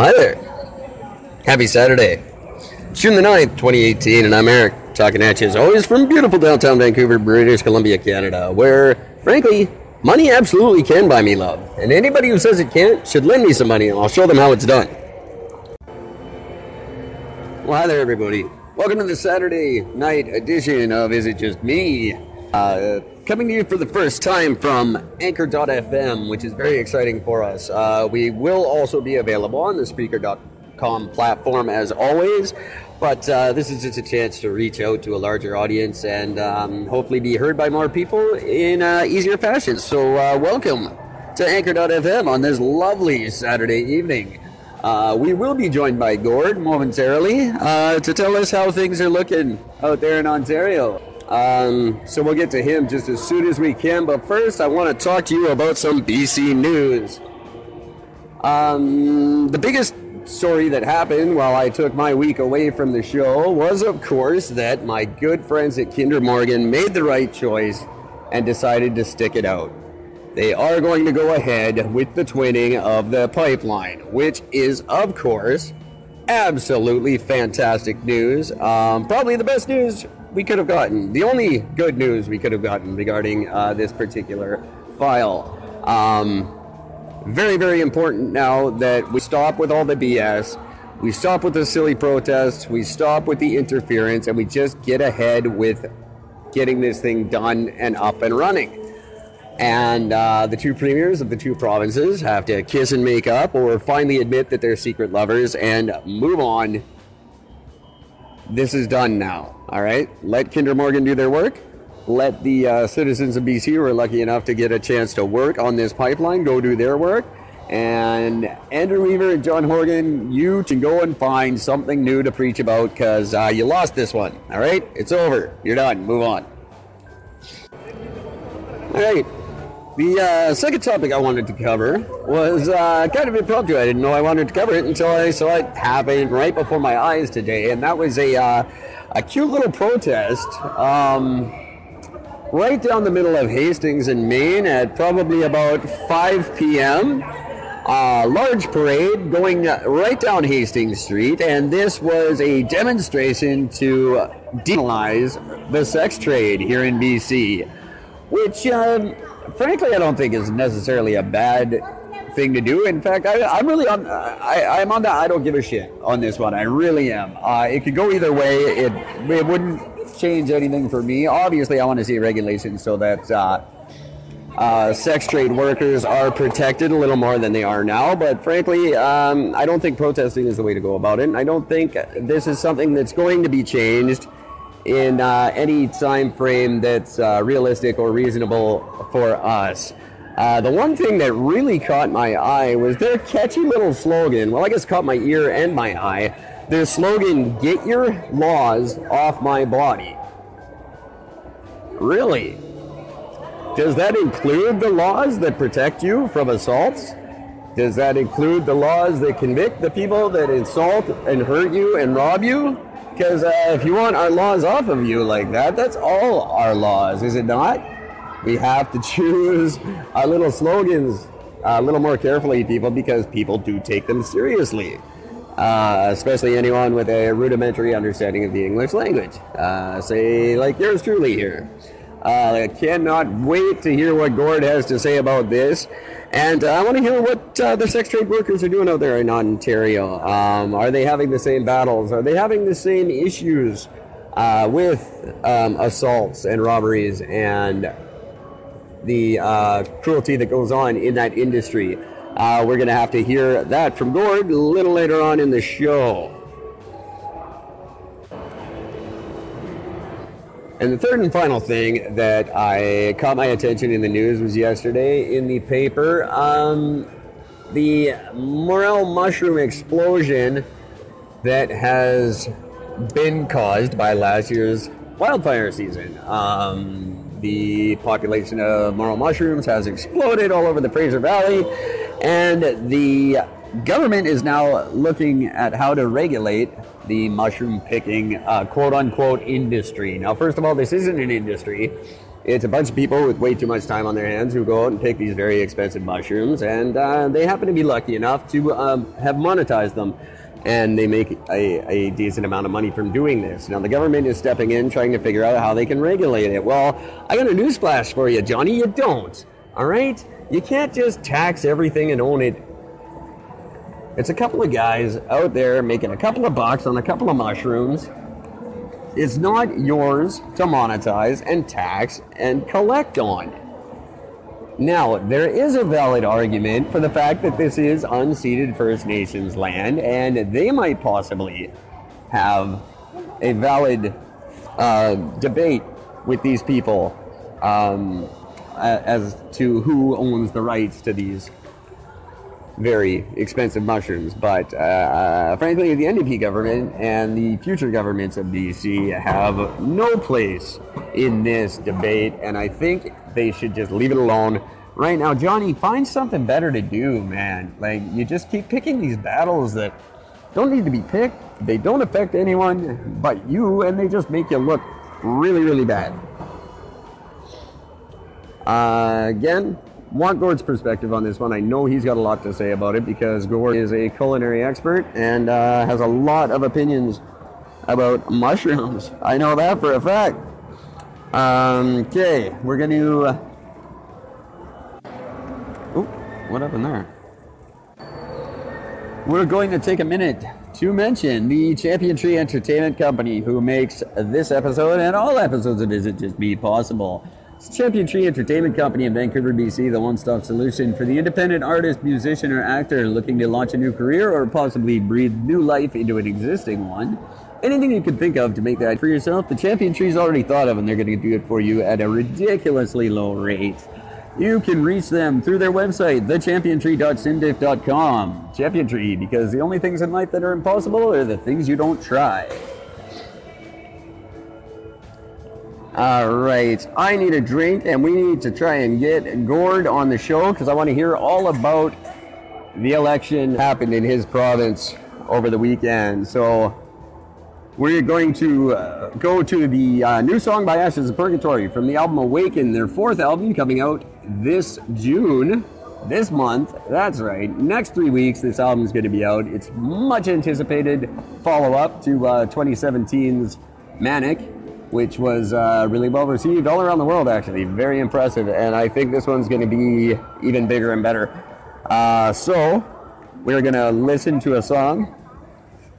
Hi there. Happy Saturday. June the 9th, 2018, and I'm Eric, talking at you as always from beautiful downtown Vancouver, British Columbia, Canada, where, frankly, money absolutely can buy me love. And anybody who says it can't should lend me some money, and I'll show them how it's done. Well, hi there, everybody. Welcome to the Saturday night edition of Is It Just Me? Uh, coming to you for the first time from Anchor.fm, which is very exciting for us. Uh, we will also be available on the Spreaker.com platform as always, but uh, this is just a chance to reach out to a larger audience and um, hopefully be heard by more people in uh, easier fashion. So, uh, welcome to Anchor.fm on this lovely Saturday evening. Uh, we will be joined by Gord momentarily uh, to tell us how things are looking out there in Ontario. Um, so we'll get to him just as soon as we can. But first, I want to talk to you about some BC news. Um, the biggest story that happened while I took my week away from the show was, of course, that my good friends at Kinder Morgan made the right choice and decided to stick it out. They are going to go ahead with the twinning of the pipeline, which is, of course, absolutely fantastic news. Um, probably the best news we could have gotten. The only good news we could have gotten regarding uh, this particular file. Um, very, very important now that we stop with all the BS. We stop with the silly protests. We stop with the interference, and we just get ahead with getting this thing done and up and running. And uh, the two premiers of the two provinces have to kiss and make up or finally admit that they're secret lovers and move on. This is done now. All right? Let Kinder Morgan do their work. Let the uh, citizens of BC who are lucky enough to get a chance to work on this pipeline go do their work. And Andrew Weaver and John Horgan, you can go and find something new to preach about because uh, you lost this one. All right? It's over. You're done. Move on. All right. The uh, second topic I wanted to cover was uh, kind of impromptu. I didn't know I wanted to cover it until I saw it happen right before my eyes today, and that was a uh, a cute little protest um, right down the middle of Hastings in Main at probably about 5 p.m. A large parade going right down Hastings Street, and this was a demonstration to decriminalize the sex trade here in BC, which. Um, frankly, I don't think is necessarily a bad thing to do. In fact, I, am really on. I, I'm on the I don't give a shit on this one. I really am. Uh, it could go either way. It it wouldn't change anything for me. Obviously, I want to see regulations so that. Uh, uh, sex trade workers are protected a little more than they are now, but frankly, um, I don't think protesting is the way to go about it. And I don't think this is something that's going to be changed in uh, any time frame that's uh, realistic or reasonable for us. Uh, the one thing that really caught my eye was their catchy little slogan. Well, I guess caught my ear and my eye. Their slogan, Get Your Laws Off My Body. Really? Does that include the laws that protect you from assaults? Does that include the laws that convict the people that insult and hurt you and rob you? Because uh, if you want our laws off of you like that, that's all our laws, is it not? We have to choose our little slogans a little more carefully, people, because people do take them seriously. Uh, especially anyone with a rudimentary understanding of the English language. Uh, say, like yours truly here. Uh, I cannot wait to hear what Gord has to say about this. And uh, I want to hear what uh, the sex trade workers are doing out there in Ontario. Um, are they having the same battles? Are they having the same issues uh, with um, assaults and robberies and the uh, cruelty that goes on in that industry? Uh, we're going to have to hear that from Gord a little later on in the show. And the third and final thing that I caught my attention in the news was yesterday in the paper. Um, the morel mushroom explosion that has been caused by last year's wildfire season. Um, the population of morel mushrooms has exploded all over the Fraser Valley, and the government is now looking at how to regulate the mushroom picking uh, quote unquote industry. Now, first of all, this isn't an industry. It's a bunch of people with way too much time on their hands who go out and pick these very expensive mushrooms, and uh, they happen to be lucky enough to um, have monetized them. And they make a, a decent amount of money from doing this. Now, the government is stepping in, trying to figure out how they can regulate it. Well, I got a newsflash for you, Johnny. You don't. All right? You can't just tax everything and own it it's a couple of guys out there making a couple of bucks on a couple of mushrooms. It's not yours to monetize and tax and collect on. Now, there is a valid argument for the fact that this is unceded First Nations land, and they might possibly have a valid uh, debate with these people um, as to who owns the rights to these very expensive mushrooms. But uh, uh frankly, the NDP government and the future governments of BC have no place in this debate, and I think they should just leave it alone. Right now, Johnny, find something better to do, man. Like, you just keep picking these battles that don't need to be picked. They don't affect anyone but you, and they just make you look really, really bad. Uh, again, want Gord's perspective on this one. I know he's got a lot to say about it because Gord is a culinary expert and uh, has a lot of opinions about mushrooms. I know that for a fact. Um, okay, we're going to. Uh... Oh, what happened there? We're going to take a minute to mention the Champion Tree Entertainment Company, who makes this episode and all episodes of Is It Just Me possible. Champion Tree Entertainment Company in Vancouver, BC, the one stop solution for the independent artist, musician, or actor looking to launch a new career or possibly breathe new life into an existing one. Anything you can think of to make that for yourself, the Champion Tree's already thought of, and they're going to do it for you at a ridiculously low rate. You can reach them through their website, thechampiontree.simdiff.com. Champion Tree, because the only things in life that are impossible are the things you don't try. All right, I need a drink, and we need to try and get Gord on the show because I want to hear all about the election happened in his province over the weekend. So we're going to uh, go to the uh, new song by Ashes of Purgatory from the album Awaken, their fourth album coming out this June, this month. That's right. Next three weeks, this album is going to be out. It's much anticipated follow up to uh, 2017's Manic which was uh, really well received all around the world, actually. Very impressive. And I think this one's going to be even bigger and better. Uh, so, we're going to listen to a song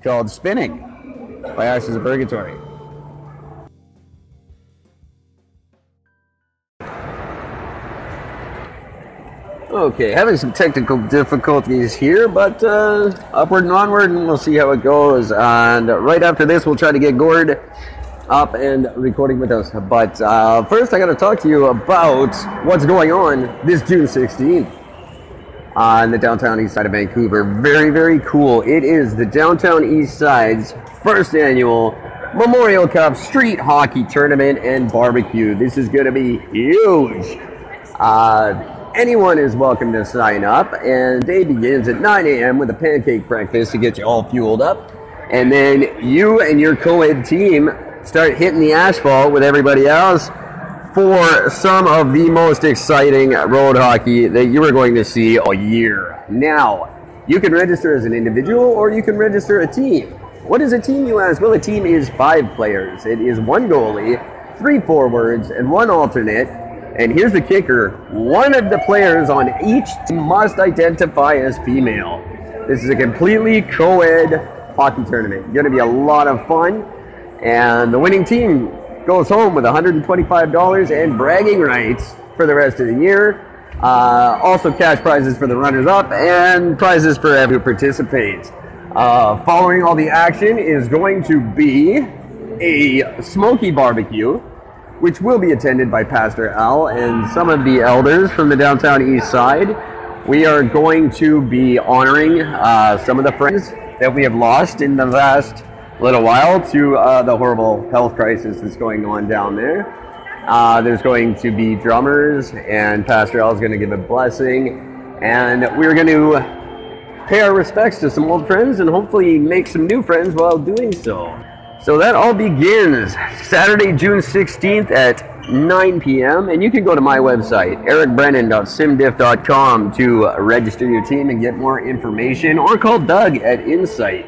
called Spinning by Ashes of Purgatory. Okay, having some technical difficulties here, but uh, upward and onward, and we'll see how it goes. And right after this, we'll try to get Gord up and recording with us. But uh, first, I got to talk to you about what's going on this June 16th on the downtown east side of Vancouver. Very, very cool. It is the downtown east side's first annual Memorial Cup Street Hockey Tournament and Barbecue. This is going to be huge. Uh, anyone is welcome to sign up, and day begins at 9 a.m. with a pancake breakfast to get you all fueled up. And then you and your co-ed team start hitting the asphalt with everybody else for some of the most exciting road hockey that you are going to see all year. Now, you can register as an individual or you can register a team. What is a team, you ask? Well, a team is five players. It is one goalie, three forwards, and one alternate. And here's the kicker one of the players on each team must identify as female. This is a completely co ed hockey tournament. It's Going to be a lot of fun. And the winning team goes home with $125 and bragging rights for the rest of the year. Uh, also, cash prizes for the runners up and prizes for everyone who participates. Uh, following all the action is going to be a smoky barbecue, which will be attended by Pastor Al and some of the elders from the downtown east side. We are going to be honoring uh, some of the friends that we have lost in the last little while to uh, the horrible health crisis that's going on down there. Uh, there's going to be drummers, and Pastor Al is going to give a blessing, and we're going to pay our respects to some old friends and hopefully make some new friends while doing so. So that all begins Saturday, June 16th at 9 p.m. And you can go to my website, ericbrennan.simdiff.com, to register your team and get more information, or call Doug at Insight,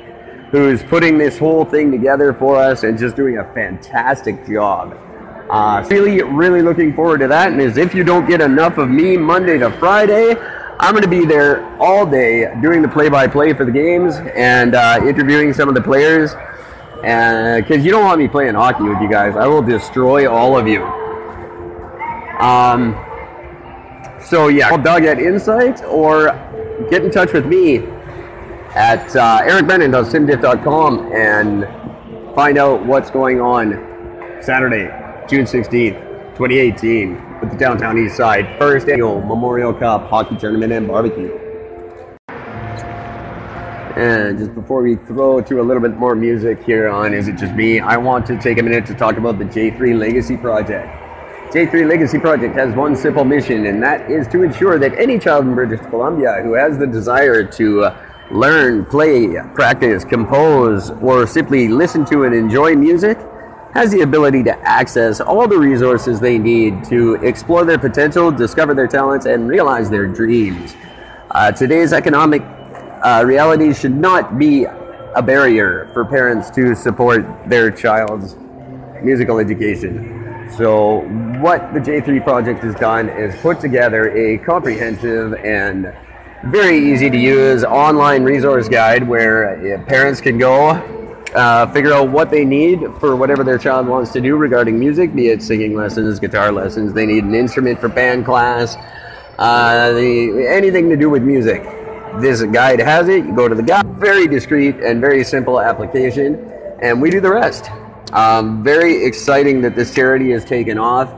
who's putting this whole thing together for us and just doing a fantastic job. Uh, really, really looking forward to that. And as if you don't get enough of me Monday to Friday, I'm going to be there all day doing the play-by-play for the games and uh, interviewing some of the players. Because you don't want me playing hockey with you guys, I will destroy all of you. Um, so yeah, call Doug at Insight or get in touch with me at uh, ericbrennan.simdiff.com and find out what's going on Saturday, June 16th, 2018 with the Downtown East Side first annual Memorial Cup Hockey Tournament and Barbecue. And just before we throw to a little bit more music here on Is It Just Me, I want to take a minute to talk about the J3 Legacy Project. J3 Legacy Project has one simple mission, and that is to ensure that any child in British Columbia who has the desire to uh, learn, play, practice, compose, or simply listen to and enjoy music has the ability to access all the resources they need to explore their potential, discover their talents, and realize their dreams. Uh, today's economic uh, reality should not be a barrier for parents to support their child's musical education. So, what the J3 project has done is put together a comprehensive and very easy to use online resource guide where uh, parents can go uh, figure out what they need for whatever their child wants to do regarding music, be it singing lessons, guitar lessons, they need an instrument for band class, uh, the, anything to do with music. This guide has it. You go to the guide. Very discreet and very simple application, and we do the rest. Um, very exciting that this charity has taken off.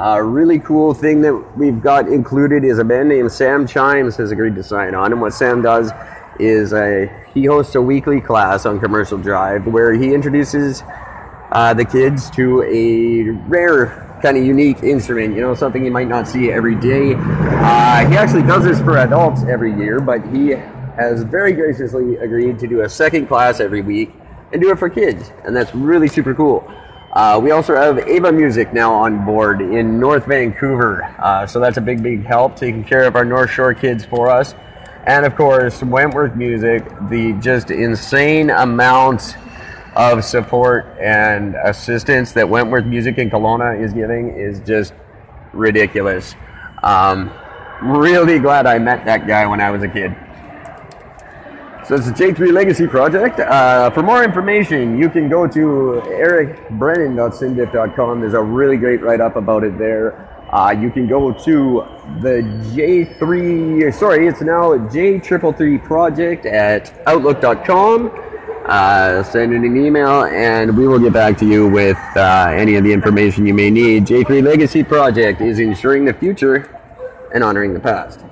A really cool thing that we've got included is a man named Sam Chimes has agreed to sign on. And what Sam does is a he hosts a weekly class on Commercial Drive where he introduces uh, the kids to a rare kind of unique instrument, you know, something you might not see every day. Uh, he actually does this for adults every year, but he has very graciously agreed to do a second class every week and do it for kids, and that's really super cool. Uh, we also have Ava Music now on board in North Vancouver, uh, so that's a big, big help taking care of our North Shore kids for us. And of course, Wentworth Music, the just insane amount of support and assistance that Wentworth Music in Kelowna is giving is just ridiculous. Um, really glad I met that guy when I was a kid. So it's the J3 Legacy Project. Uh, for more information, you can go to ericbrennan.simdiff.com. There's a really great write up about it there. Uh, you can go to the J3, sorry, it's now J333 project at outlook.com. Uh, send in an email and we will get back to you with uh, any of the information you may need. J3 Legacy Project is ensuring the future and honoring the past.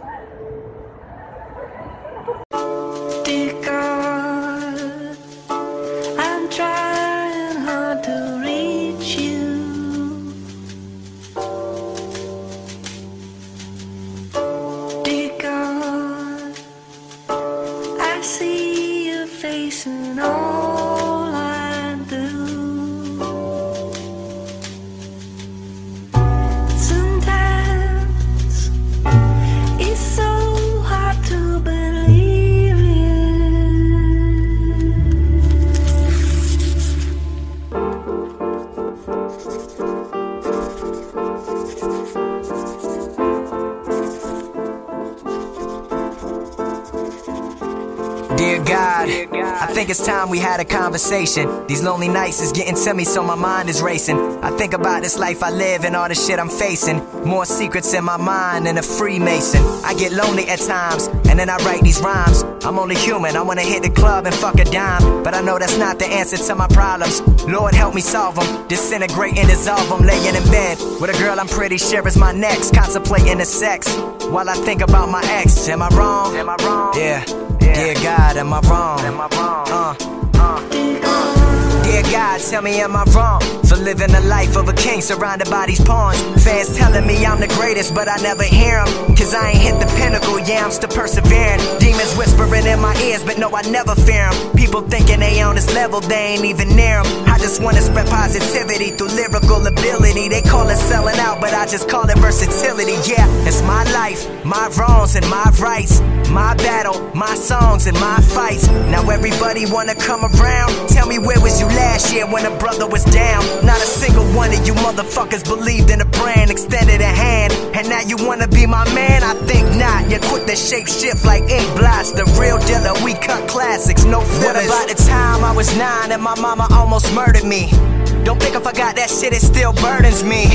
Think it's time we had a conversation. These lonely nights is getting to me, so my mind is racing. I think about this life I live and all the shit I'm facing. More secrets in my mind than a Freemason. I get lonely at times, and then I write these rhymes. I'm only human, I wanna hit the club and fuck a dime. But I know that's not the answer to my problems. Lord, help me solve them. Disintegrate and dissolve them. Laying in bed with a girl I'm pretty sure is my next. Contemplating the sex while I think about my ex. Am I wrong? Am I wrong? Yeah. Dear God, am I wrong? Am I wrong? Uh, uh, uh. Tell me am I wrong for living the life of a king surrounded by these pawns? Fans telling me I'm the greatest, but I never hear them. Cause I ain't hit the pinnacle, yeah, I'm still persevering. Demons whispering in my ears, but no, I never fear them. People thinking they on this level, they ain't even near them. I just wanna spread positivity through lyrical ability. They call it selling out, but I just call it versatility. Yeah, it's my life, my wrongs and my rights. My battle, my songs and my fights. Now everybody wanna come around. Tell me where was you last year when a brother was down? Not a single one of you motherfuckers believed in a brand, extended a hand. And now you wanna be my man? I think not. You quit the shape shift like ink blots. The real dealer, we cut classics, no fillers. What about the time I was nine and my mama almost murdered me? Don't think I forgot that shit, it still burdens me.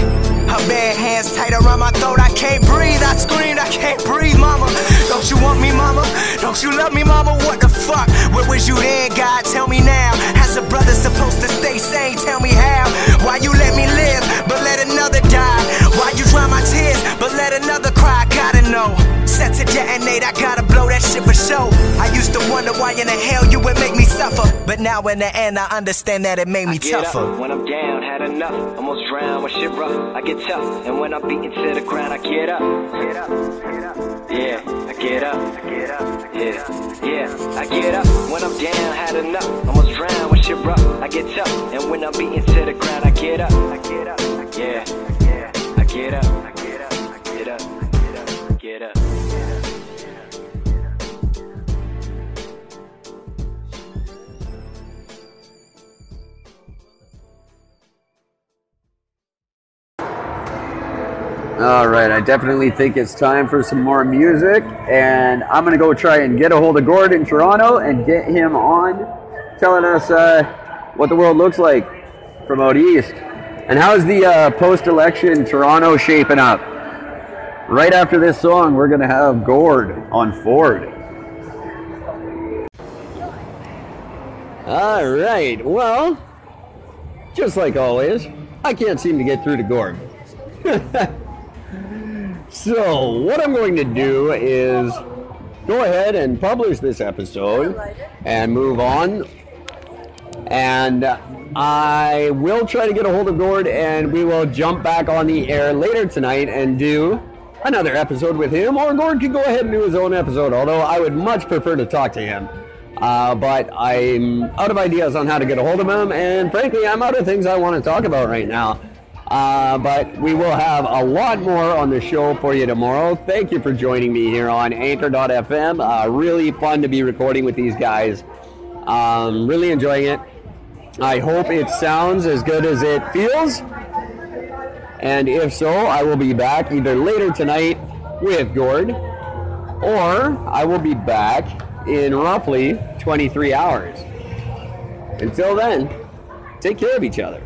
Her bare hands tight around my throat, I can't breathe. I screamed, I can't breathe, mama. Don't you want me, mama? Don't you love me, mama? What the fuck? Where was you then, God? Tell me now. How's a brother supposed to stay sane, tell me how. Why you let me live, but let another die? Why you dry my tears, but let another cry? Gotta know. Set to detonate, I gotta blow that shit for show. I used to wonder why in the hell you would make me suffer. But now in the end, I understand that it made me I get tougher. Up when I'm down, had enough. Almost drowned when shit rough. I get tough, and when I'm beaten to the ground, I get up. Get up, get up. Yeah, I get up. I get up. Yeah, yeah, I get up when I'm down, had enough. Almost drowned when shit rough. I get tough, and when I'm beaten to the ground, I get up. I get up. Yeah, yeah, I get up. I get up. I get up. I get up. I get up. All right, I definitely think it's time for some more music, and I'm gonna go try and get a hold of Gord in Toronto and get him on, telling us uh, what the world looks like from out east. And how's the uh, post-election Toronto shaping up? Right after this song, we're gonna have Gord on Ford. All right, well, just like always, I can't seem to get through to Gord. So, what I'm going to do is go ahead and publish this episode and move on. And I will try to get a hold of Gord and we will jump back on the air later tonight and do another episode with him. Or Gord could go ahead and do his own episode, although I would much prefer to talk to him. Uh, but I'm out of ideas on how to get a hold of him, and frankly, I'm out of things I want to talk about right now. Uh, but we will have a lot more on the show for you tomorrow. Thank you for joining me here on Anchor.fm. Uh, really fun to be recording with these guys. Um, really enjoying it. I hope it sounds as good as it feels. And if so, I will be back either later tonight with Gord, or I will be back in roughly 23 hours. Until then, take care of each other.